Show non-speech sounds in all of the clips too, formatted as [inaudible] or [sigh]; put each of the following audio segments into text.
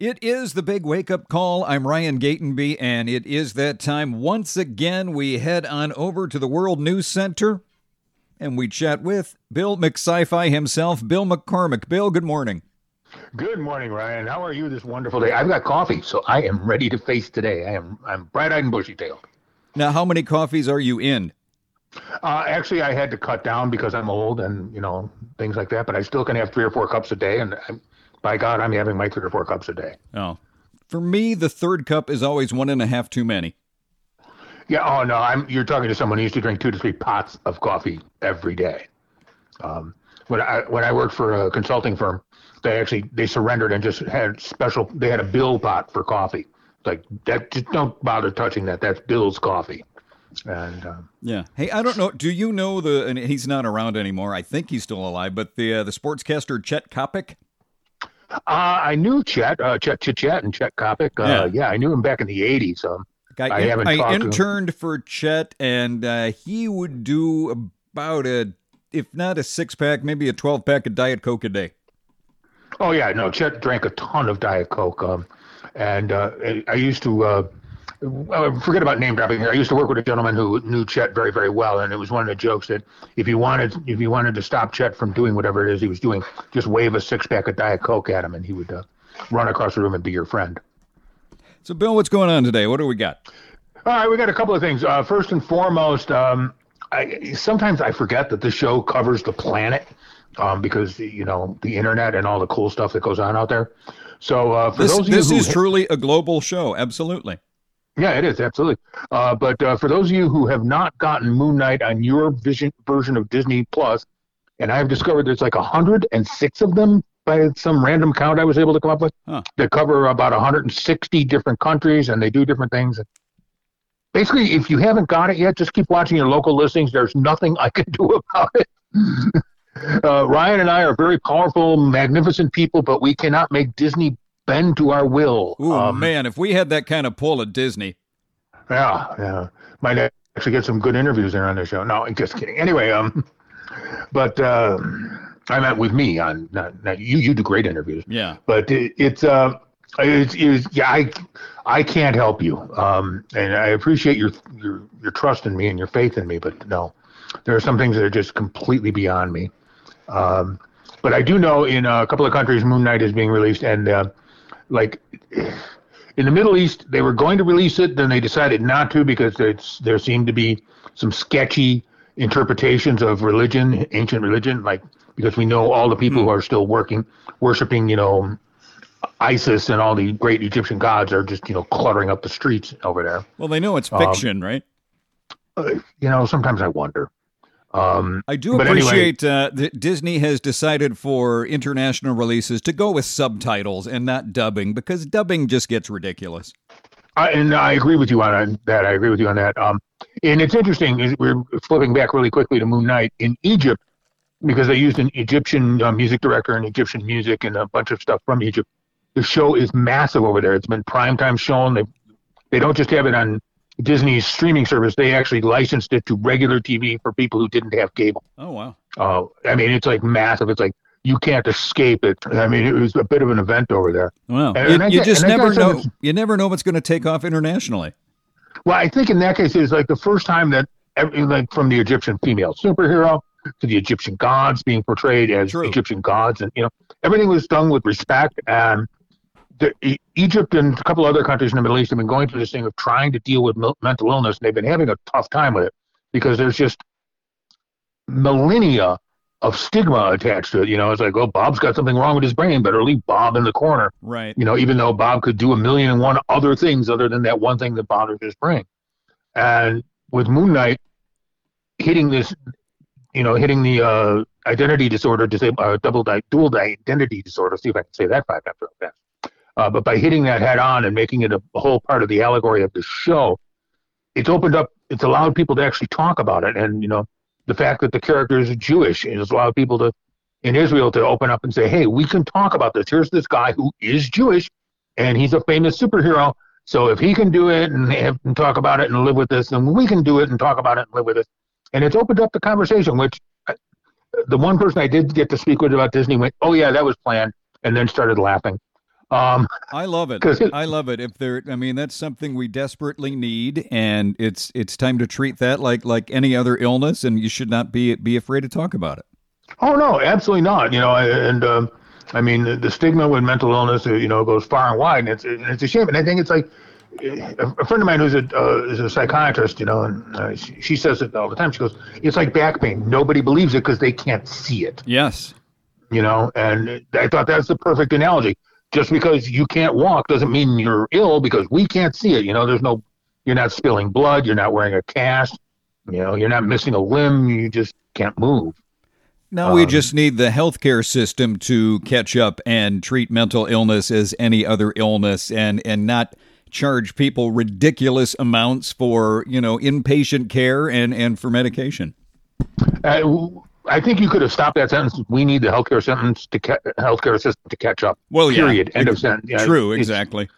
It is the big wake up call. I'm Ryan Gatenby, and it is that time once again. We head on over to the World News Center and we chat with Bill McSci-Fi himself, Bill McCormick. Bill, good morning. Good morning, Ryan. How are you this wonderful day? I've got coffee, so I am ready to face today. I am I'm bright-eyed and bushy-tailed. Now, how many coffees are you in? Uh, actually, I had to cut down because I'm old and you know things like that. But I still can have three or four cups a day, and I'm, by God, I'm having my three or four cups a day. Oh, for me, the third cup is always one and a half too many. Yeah. Oh no, I'm. You're talking to someone who used to drink two to three pots of coffee every day. Um, when I when I worked for a consulting firm, they actually they surrendered and just had special. They had a bill pot for coffee. Like that. Just don't bother touching that. That's Bill's coffee. And um, yeah, hey, I don't know. Do you know the? And he's not around anymore. I think he's still alive. But the uh, the sportscaster Chet Coppock. Uh, I knew Chet, uh, Chet Chet Chet and Chet Coppock. Uh, yeah. yeah, I knew him back in the '80s. Um, I, I, haven't I interned for Chet, and uh, he would do about a, if not a six pack, maybe a twelve pack of Diet Coke a day. Oh yeah, no, Chet drank a ton of Diet Coke, um, and uh, I used to. Uh, forget about name dropping here. I used to work with a gentleman who knew Chet very, very well, and it was one of the jokes that if you wanted, if you wanted to stop Chet from doing whatever it is he was doing, just wave a six pack of Diet Coke at him, and he would uh, run across the room and be your friend. So, Bill, what's going on today? What do we got? All right, we got a couple of things. Uh, first and foremost, um, I, sometimes I forget that the show covers the planet um, because you know the internet and all the cool stuff that goes on out there. So uh, for this, those of this is truly a global show. Absolutely. Yeah, it is absolutely. Uh, but uh, for those of you who have not gotten Moon Knight on your vision version of Disney Plus, and I've discovered there's like 106 of them by some random count I was able to come up with huh. that cover about 160 different countries and they do different things. Basically, if you haven't got it yet, just keep watching your local listings. There's nothing I can [laughs] do about it. uh, Ryan and I are very powerful, magnificent people, but we cannot make Disney bend to our will. Oh um, man, if we had that kind of pull at Disney. Yeah, yeah. Might actually get some good interviews there on the show. No, I'm just kidding. Anyway, um, but uh, I meant with me on not, not you. You do great interviews. Yeah. But it, it's uh, it's, it's yeah. I I can't help you. Um, and I appreciate your your your trust in me and your faith in me. But no, there are some things that are just completely beyond me. Um, but I do know in a couple of countries, Moon Knight is being released, and uh, like in the Middle East, they were going to release it, then they decided not to because it's there seemed to be some sketchy interpretations of religion, ancient religion, like because we know all the people who hmm. are still working, worshiping, you know, ISIS and all the great Egyptian gods are just, you know, cluttering up the streets over there. Well, they know it's fiction, um, right? Uh, you know, sometimes I wonder. Um, I do appreciate anyway, uh, that Disney has decided for international releases to go with subtitles and not dubbing because dubbing just gets ridiculous. I, and I agree with you on that. I agree with you on that. Um, and it's interesting. We're flipping back really quickly to Moon Knight in Egypt because they used an Egyptian uh, music director and Egyptian music and a bunch of stuff from Egypt. The show is massive over there. It's been primetime shown. They they don't just have it on Disney's streaming service. They actually licensed it to regular TV for people who didn't have cable. Oh wow! Uh, I mean, it's like massive. It's like you can't escape it. I mean, it was a bit of an event over there. Wow! And, you, you just never know. You never know what's going to take off internationally. Well, I think in that case, it was like the first time that, every, like, from the Egyptian female superhero to the Egyptian gods being portrayed as True. Egyptian gods, and you know everything was done with respect. And the, Egypt and a couple other countries in the Middle East have been going through this thing of trying to deal with mental illness, and they've been having a tough time with it because there's just millennia of stigma attached to it. You know, it's like, oh, Bob's got something wrong with his brain. Better leave Bob in the corner. Right. You know, even though Bob could do a million and one other things other than that one thing that bothers his brain. And with Moon Knight hitting this you know, hitting the uh, identity disorder, uh, double di- dual identity disorder. See if I can say that five times fast. Uh, but by hitting that head on and making it a, a whole part of the allegory of the show, it's opened up. It's allowed people to actually talk about it, and you know, the fact that the character is Jewish has allowed people to in Israel to open up and say, "Hey, we can talk about this. Here's this guy who is Jewish, and he's a famous superhero. So if he can do it and, and talk about it and live with this, then we can do it and talk about it and live with it." and it's opened up the conversation. Which the one person I did get to speak with about Disney went, "Oh yeah, that was planned," and then started laughing. Um, I love it- I love it. If there, I mean, that's something we desperately need, and it's it's time to treat that like like any other illness, and you should not be be afraid to talk about it. Oh no, absolutely not. You know, and um, I mean the, the stigma with mental illness, uh, you know, goes far and wide, and it's it's a shame. And I think it's like a, a friend of mine who's a uh, is a psychiatrist, you know, and uh, she, she says it all the time. She goes, "It's like back pain. Nobody believes it because they can't see it." Yes. You know, and I thought that's the perfect analogy. Just because you can't walk doesn't mean you're ill because we can't see it. You know, there's no, you're not spilling blood, you're not wearing a cast, you know, you're not missing a limb, you just can't move. Now we Um, just need the healthcare system to catch up and treat mental illness as any other illness, and and not charge people ridiculous amounts for you know inpatient care and and for medication. Uh, I think you could have stopped that sentence. We need the healthcare sentence to ca- healthcare system to catch up. Well, yeah. Period. End of sentence. Yeah, True, exactly.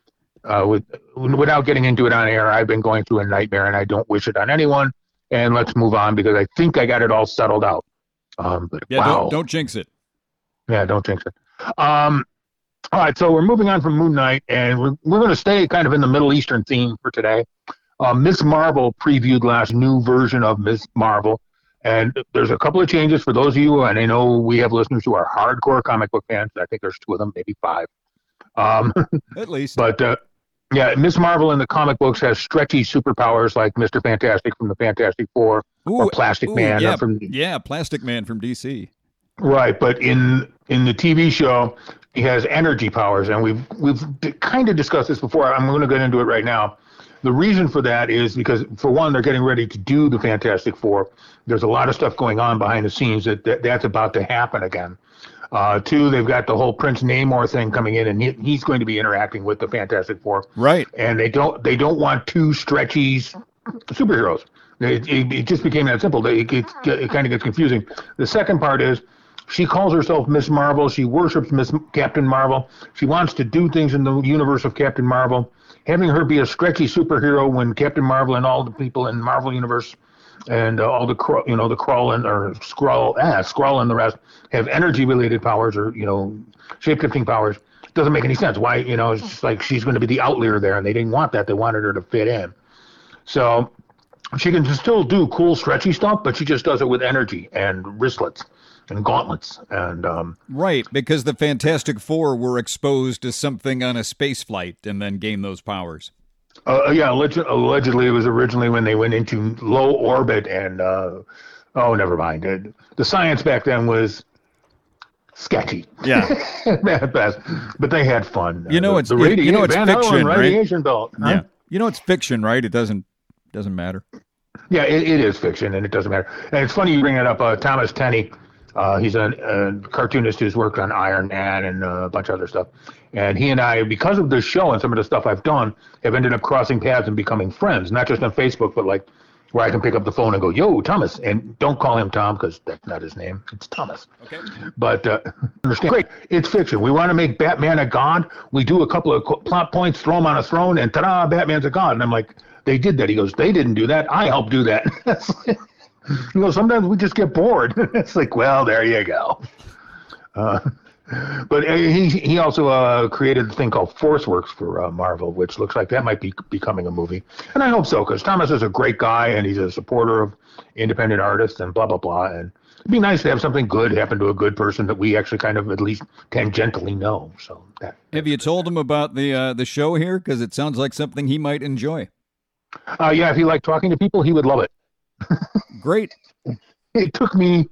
Uh, with, without getting into it on air, I've been going through a nightmare, and I don't wish it on anyone. And let's move on because I think I got it all settled out. Um, but Yeah, wow, don't don't jinx it. Yeah, don't jinx it. Um, all right, so we're moving on from Moon Knight, and we're, we're going to stay kind of in the Middle Eastern theme for today. Uh, Miss Marvel previewed last new version of Miss Marvel, and there's a couple of changes for those of you, and I know we have listeners who are hardcore comic book fans. I think there's two of them, maybe five. Um, [laughs] At least. but uh, yeah, Miss Marvel in the comic books has stretchy superpowers like Mr. Fantastic from the Fantastic Four or Plastic ooh, Man yeah, from yeah, Plastic Man from DC. Right, but in in the TV show, he has energy powers, and we've we've kind of discussed this before. I'm going to get into it right now. The reason for that is because, for one, they're getting ready to do the Fantastic Four. There's a lot of stuff going on behind the scenes that, that that's about to happen again. Uh, two, they've got the whole Prince Namor thing coming in, and he, he's going to be interacting with the Fantastic Four Right. and they don't they don't want two stretchy superheroes. It, it, it just became that simple. It, it, it kind of gets confusing. The second part is she calls herself Miss Marvel. She worships Miss Captain Marvel. She wants to do things in the universe of Captain Marvel. Having her be a stretchy superhero when Captain Marvel and all the people in Marvel universe and uh, all the you know the crawl and or Skrull ah Skrull and the rest have energy related powers or you know shapeshifting powers doesn't make any sense. Why you know it's just like she's going to be the outlier there and they didn't want that. They wanted her to fit in. So she can still do cool stretchy stuff but she just does it with energy and wristlets and gauntlets and um Right, because the Fantastic Four were exposed to something on a space flight and then gained those powers. Uh, yeah, alleged, allegedly it was originally when they went into low orbit and uh, oh, never mind. Uh, the science back then was sketchy Yeah. [laughs] at best, but they had fun. You know the, it's- the you- you know it's Van fiction, right? radiation belt. huh? Yeah. You know it's fiction, right? It doesn't doesn't matter. Yeah, it, it is fiction, and it doesn't matter. And it's funny you bring it up. Uh, Thomas Tenney, uh, he's a, a cartoonist who's worked on Iron Man and uh, a bunch of other stuff. And he and I, because of this show and some of the stuff I've done, have ended up crossing paths and becoming friends. Not just on Facebook, but like where I can pick up the phone and go, "Yo, Thomas," and don't call him Tom because that's not his name. It's Thomas. Okay. But uh, understand, great, it's fiction. We want to make Batman a god. We do a couple of plot points, throw him on a throne, and ta-da, Batman's a god. And I'm like, they did that. He goes, they didn't do that. I helped do that. [laughs] [laughs] you know, sometimes we just get bored. [laughs] it's like, well, there you go. Uh, but uh, he he also uh, created a thing called ForceWorks for uh, Marvel, which looks like that might be becoming a movie, and I hope so because Thomas is a great guy and he's a supporter of independent artists and blah blah blah. And it'd be nice to have something good happen to a good person that we actually kind of at least tangentially know. So that Have you told him about the uh, the show here? Because it sounds like something he might enjoy. uh, yeah, if he liked talking to people, he would love it. Great. It took me.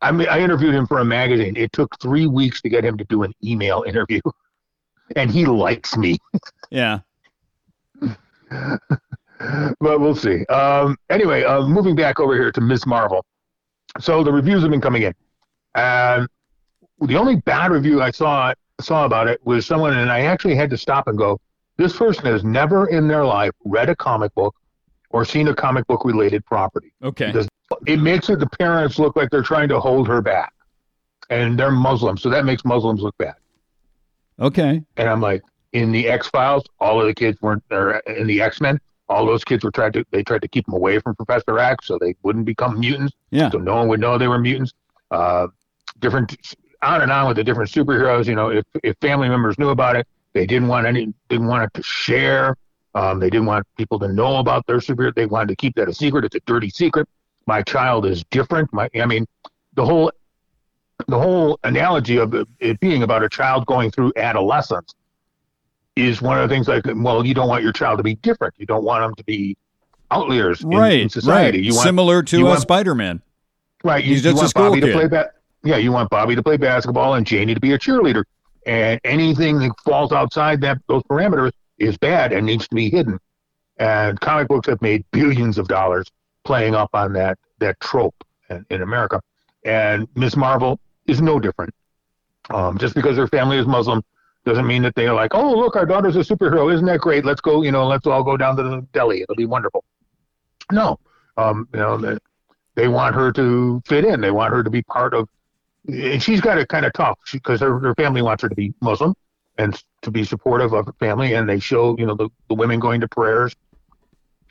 I mean, I interviewed him for a magazine. It took three weeks to get him to do an email interview, [laughs] and he likes me. Yeah. but we'll see. Um, anyway, uh, moving back over here to Miss Marvel. So the reviews have been coming in, and the only bad review I saw saw about it was someone, and I actually had to stop and go. This person has never in their life read a comic book or seen a comic book related property. Okay. Because it makes it the parents look like they're trying to hold her back, and they're Muslim, so that makes Muslims look bad. Okay. And I'm like, in the X Files, all of the kids weren't there. In the X Men, all those kids were tried to they tried to keep them away from Professor X so they wouldn't become mutants. Yeah. So no one would know they were mutants. Uh, different on and on with the different superheroes. You know, if if family members knew about it, They didn't want any, didn't want it to share. Um, they didn't want people to know about their superhero. They wanted to keep that a secret. It's a dirty secret. My child is different. My, I mean, the whole, the whole analogy of it being about a child going through adolescence is one of the things like, well, you don't want your child to be different. You don't want them to be outliers right, in, in society. Right. You want, Similar to want, Spider-Man. Right. You, He's just you a want school Bobby kid. to play ba- Yeah, you want Bobby to play basketball and Janie to be a cheerleader. And anything that falls outside that those parameters is bad and needs to be hidden. And comic books have made billions of dollars playing up on that that trope in, America. And Miss Marvel is no different. Um, just because her family is Muslim doesn't mean that they're like, oh, look, our daughter's a superhero. Isn't that great? Let's go, you know, let's all go down to the deli. It'll be wonderful. No, um, you know, they, they want her to fit in. They want her to be part of, and she's got it kind of tough because her, her family wants her to be Muslim and to be supportive of her family. And they show, you know, the, the women going to prayers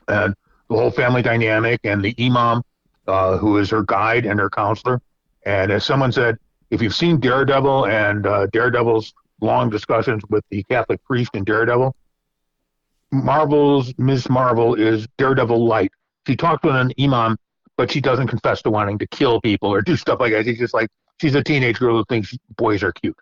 and the whole family dynamic and the imam, uh, who is her guide and her counselor. And as someone said, if you've seen Daredevil and uh, Daredevil's long discussions with the Catholic priest in Daredevil, Marvel's Ms. Marvel is Daredevil light. She talks with an imam, but she doesn't confess to wanting to kill people or do stuff like that. She's just like she's a teenage girl who thinks boys are cute.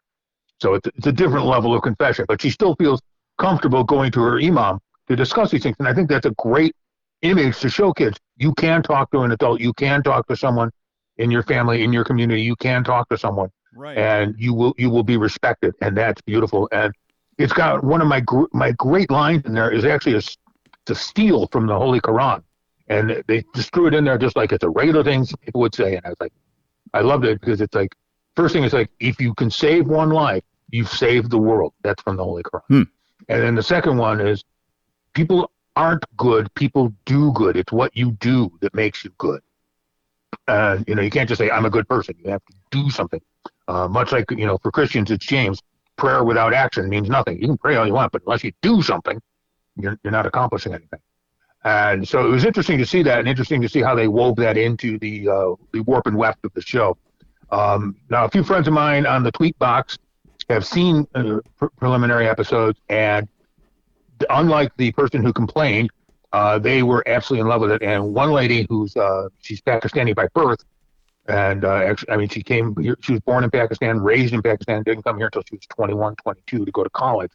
So it's, it's a different level of confession, but she still feels comfortable going to her imam to discuss these things. And I think that's a great image to show kids. You can talk to an adult. You can talk to someone in your family, in your community. You can talk to someone Right. and you will you will be respected, and that's beautiful. And it's got one of my gr- my great lines in there is actually a, a steal from the Holy Quran, and they just threw it in there just like it's a regular thing people would say, and I was like, I loved it because it's like first thing is like if you can save one life, you've saved the world. That's from the Holy Quran. Hmm. And then the second one is people aren't good, people do good. It's what you do that makes you good. And you know, you can't just say I'm a good person. You have to do something. Uh, much like you know, for Christians, it's James. Prayer without action means nothing. You can pray all you want, but unless you do something, you're, you're not accomplishing anything. And so it was interesting to see that, and interesting to see how they wove that into the uh, the warp and weft of the show. Um, now, a few friends of mine on the tweet box have seen uh, pre- preliminary episodes, and unlike the person who complained, uh, they were absolutely in love with it. And one lady who's uh, she's Pakistani by birth, and uh, actually, I mean, she came here. She was born in Pakistan, raised in Pakistan, didn't come here until she was 21, 22 to go to college.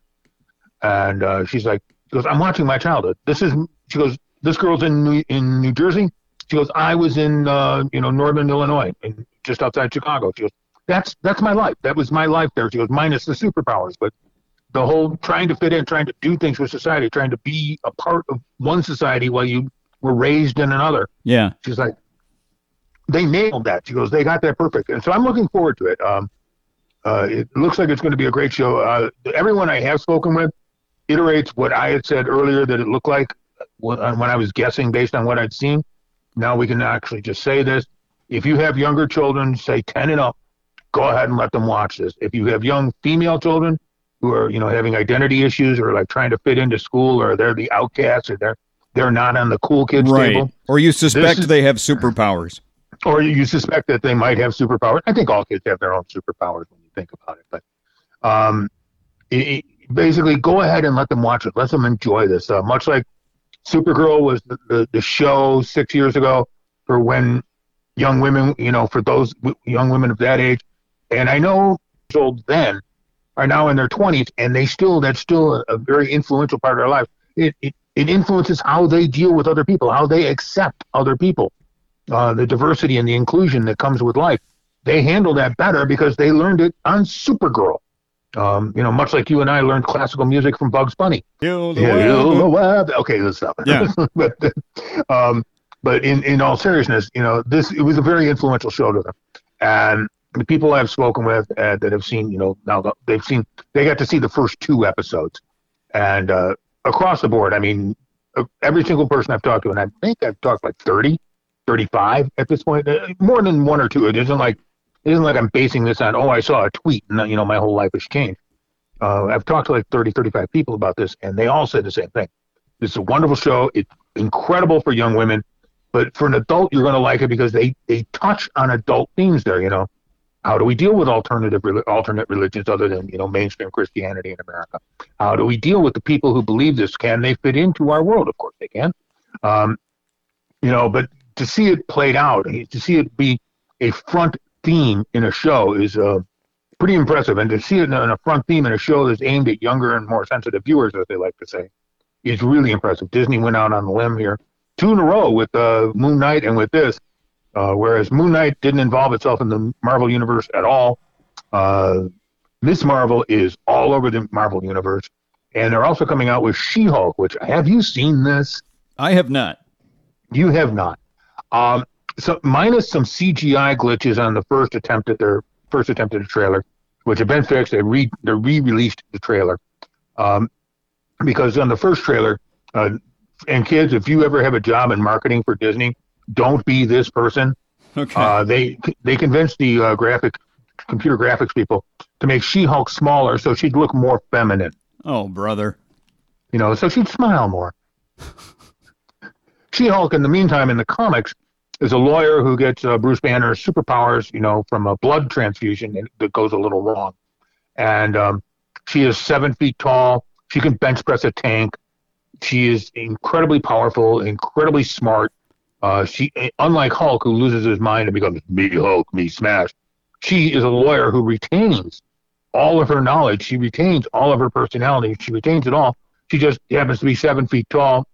And uh, she's like, she goes, I'm watching my childhood. This is, she goes, this girl's in New, in New Jersey. She goes, I was in, uh, you know, Northern Illinois, in, just outside Chicago. She goes, that's that's my life. That was my life there. She goes, minus the superpowers, but the whole trying to fit in, trying to do things with society, trying to be a part of one society while you were raised in another. Yeah. She's like, they nailed that. She goes, they got that perfect. And so I'm looking forward to it. Um, uh, it looks like it's going to be a great show. Uh, everyone I have spoken with iterates what I had said earlier that it looked like when, when I was guessing based on what I'd seen. Now we can actually just say this. If you have younger children, say 10 and up, go ahead and let them watch this. If you have young female children who are, you know, having identity issues or like trying to fit into school or they're the outcasts or they're they're not on the cool kids Right. table, Or you suspect is- they have superpowers. or you suspect that they might have superpowers. I think all kids have their own superpowers when you think about it. But um, it, it- basically, go ahead and let them watch it. Let them enjoy this. Uh, much like Supergirl was the, the, the show six years ago for when young women, you know, for those w- young women of that age. And I know old then are now in their 20s, and they still, that's still a, a very influential part of their life. It, it, it influences how they deal with other people, how they accept other people uh, the diversity and the inclusion that comes with life. They handle that better because they learned it on Supergirl. Um, you know, much like you and I learned classical music from Bugs Bunny. Heal the Yeah, web. the web. Okay, let's stop. Yeah. [laughs] but um, but in, in all seriousness, you know, this it was a very influential show to them, and the people I've spoken with uh, that have seen, you know, now they've seen they got to see the first two episodes, and uh, across the board, I mean, uh, every single person I've talked to, and I think I've talked like 30, 35 at this point, uh, more than one or two. It isn't like it isn't like I'm basing this on oh I saw a tweet and you know my whole life has changed. Uh, I've talked to like 30, 35 people about this, and they all said the same thing. This is a wonderful show. It's incredible for young women, but for an adult, you're going to like it because they they touch on adult themes there. You know, How do we deal with alternative alternate religions other than you know mainstream Christianity in America? How do we deal with the people who believe this? Can they fit into our world? Of course they can. Um, you know, but to see it played out, to see it be a front theme in a show is uh, pretty impressive. And to see it in a front theme in a show that's aimed at younger and more sensitive viewers, as they like to say, is really impressive. Disney went out on the limb here, two in a row with uh, Moon Knight and with this, uh, whereas Moon Knight didn't involve itself in the Marvel universe at all. Uh, Miss Marvel is all over the Marvel universe, and they're also coming out with She-Hulk. Which have you seen this? I have not. You have not. Um, so minus some CGI glitches on the first attempt at their first attempt at a trailer, which have been fixed. They re they re-released the trailer um, because on the first trailer, uh, and kids, if you ever have a job in marketing for Disney, don't be this person. Okay. Uh, they they convinced the uh, graphic computer graphics people to make She-Hulk smaller so she'd look more feminine. Oh, brother. You know, so she'd smile more. [laughs] She-Hulk, in the meantime, in the comics, is a lawyer who gets uh, Bruce Banner's superpowers, you know, from a blood transfusion that goes a little wrong. And um, she is seven feet tall. She can bench press a tank. She is incredibly powerful, incredibly smart. Uh, she, unlike Hulk, who loses his mind and becomes me Hulk, me smash. She is a lawyer who retains all of her knowledge. She retains all of her personality. She retains it all. She just happens to be seven feet tall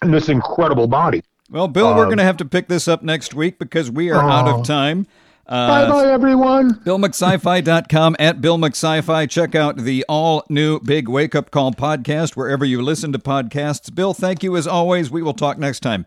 and this incredible body. Well, Bill, we're um, going to have to pick this up next week because we are out of time. Uh, bye bye, everyone. BillMcSci-Fi.com at Bill McSci-Fi. Check out the all new Big Wake Up Call podcast wherever you listen to podcasts. Bill, thank you as always. We will talk next time.